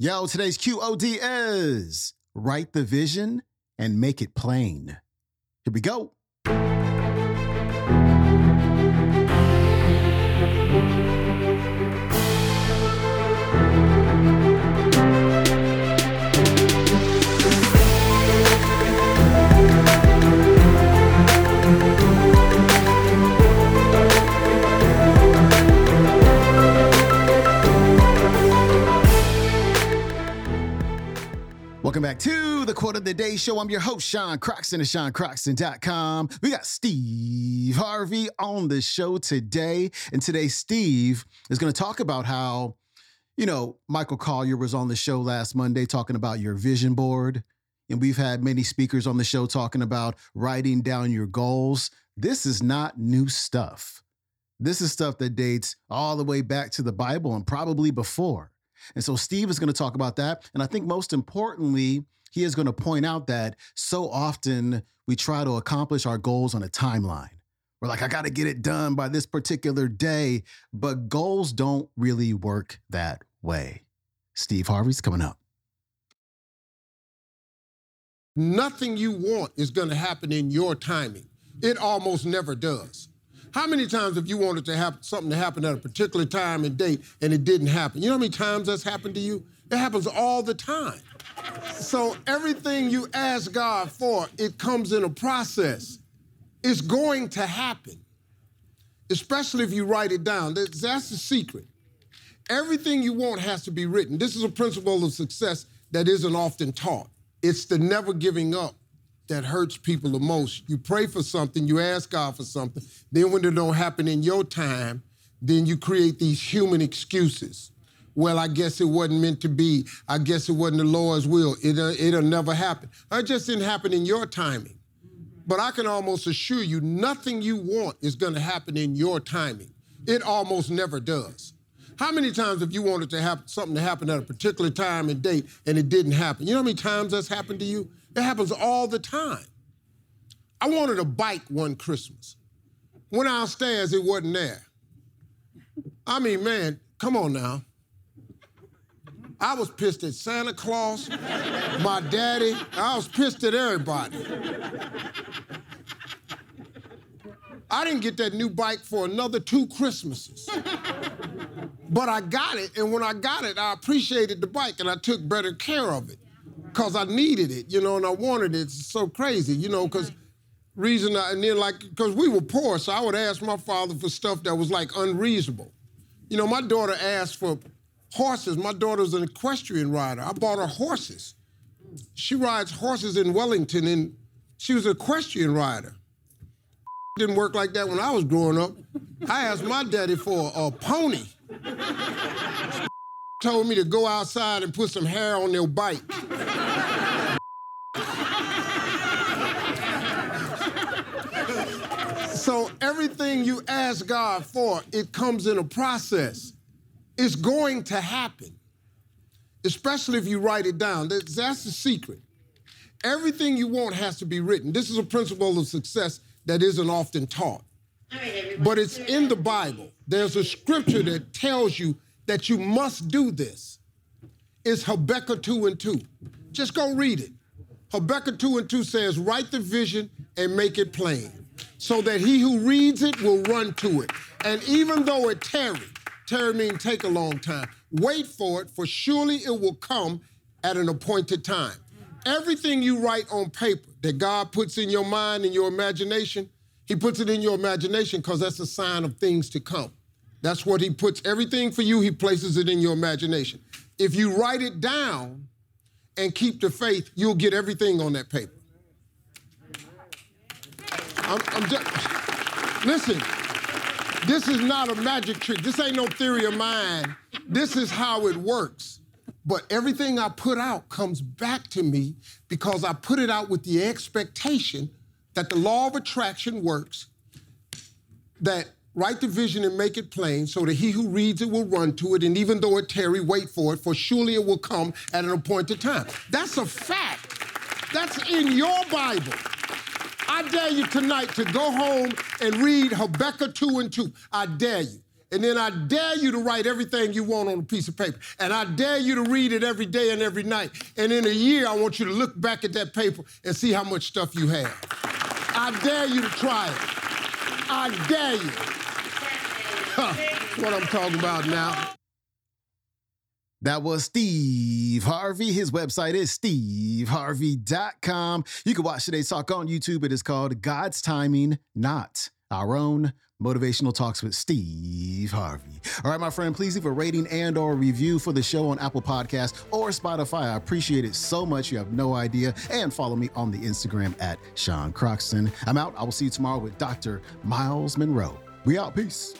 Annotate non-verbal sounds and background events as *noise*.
Yo, today's QOD is write the vision and make it plain. Here we go. To the Quote of the Day Show. I'm your host, Sean Croxton of SeanCroxton.com. We got Steve Harvey on the show today. And today, Steve is going to talk about how, you know, Michael Collier was on the show last Monday talking about your vision board. And we've had many speakers on the show talking about writing down your goals. This is not new stuff. This is stuff that dates all the way back to the Bible and probably before. And so Steve is going to talk about that. And I think most importantly, he is going to point out that so often we try to accomplish our goals on a timeline. We're like, I got to get it done by this particular day. But goals don't really work that way. Steve Harvey's coming up. Nothing you want is going to happen in your timing. It almost never does. How many times have you wanted to have something to happen at a particular time and date and it didn't happen? You know how many times that's happened to you? It happens all the time. So everything you ask God for, it comes in a process. It's going to happen, especially if you write it down. That's, that's the secret. Everything you want has to be written. This is a principle of success that isn't often taught. It's the never giving up that hurts people the most. You pray for something, you ask God for something, then when it don't happen in your time, then you create these human excuses. Well, I guess it wasn't meant to be. I guess it wasn't the Lord's will. It'll, uh, it'll never happen. It just didn't happen in your timing. But I can almost assure you, nothing you want is going to happen in your timing. It almost never does. How many times have you wanted to have something to happen at a particular time and date and it didn't happen? You know how many times that's happened to you? It happens all the time. I wanted a bike one Christmas. Went downstairs, it wasn't there. I mean, man, come on now. I was pissed at Santa Claus, my daddy. I was pissed at everybody. I didn't get that new bike for another two Christmases. but I got it, and when I got it, I appreciated the bike and I took better care of it because I needed it, you know, and I wanted it. It's so crazy, you know, because mm-hmm. reason I, and then like, because we were poor, so I would ask my father for stuff that was like unreasonable. You know, my daughter asked for horses. My daughter's an equestrian rider. I bought her horses. She rides horses in Wellington, and she was an equestrian rider. *laughs* Didn't work like that when I was growing up. I asked my daddy for a, a pony. Told me to go outside and put some hair on their bike. so everything you ask God for, it comes in a process. It's going to happen, especially if you write it down. That's, that's the secret. Everything you want has to be written. This is a principle of success that isn't often taught. But it's in the Bible. There's a scripture that tells you that you must do this. is Habakkuk 2 and 2. Just go read it. Habakkuk 2 and 2 says, Write the vision and make it plain, so that he who reads it will run to it. And even though it tarry, tarry means take a long time, wait for it, for surely it will come at an appointed time. Everything you write on paper that God puts in your mind and your imagination, He puts it in your imagination because that's a sign of things to come. That's what He puts everything for you, He places it in your imagination. If you write it down and keep the faith, you'll get everything on that paper. I'm, I'm just, listen, this is not a magic trick. This ain't no theory of mine. This is how it works. But everything I put out comes back to me because I put it out with the expectation that the law of attraction works, that write the vision and make it plain so that he who reads it will run to it, and even though it tarry, wait for it, for surely it will come at an appointed time. That's a fact. That's in your Bible. I dare you tonight to go home and read Habakkuk 2 and 2. I dare you. And then I dare you to write everything you want on a piece of paper. And I dare you to read it every day and every night. And in a year, I want you to look back at that paper and see how much stuff you have. I dare you to try it. I dare you. What I'm talking about now. That was Steve Harvey. His website is steveharvey.com. You can watch today's talk on YouTube. It is called God's Timing, Not Our Own. Motivational Talks with Steve Harvey. All right, my friend, please leave a rating and or review for the show on Apple Podcasts or Spotify. I appreciate it so much. You have no idea. And follow me on the Instagram at Sean Croxton. I'm out. I will see you tomorrow with Dr. Myles Munroe. We out. Peace.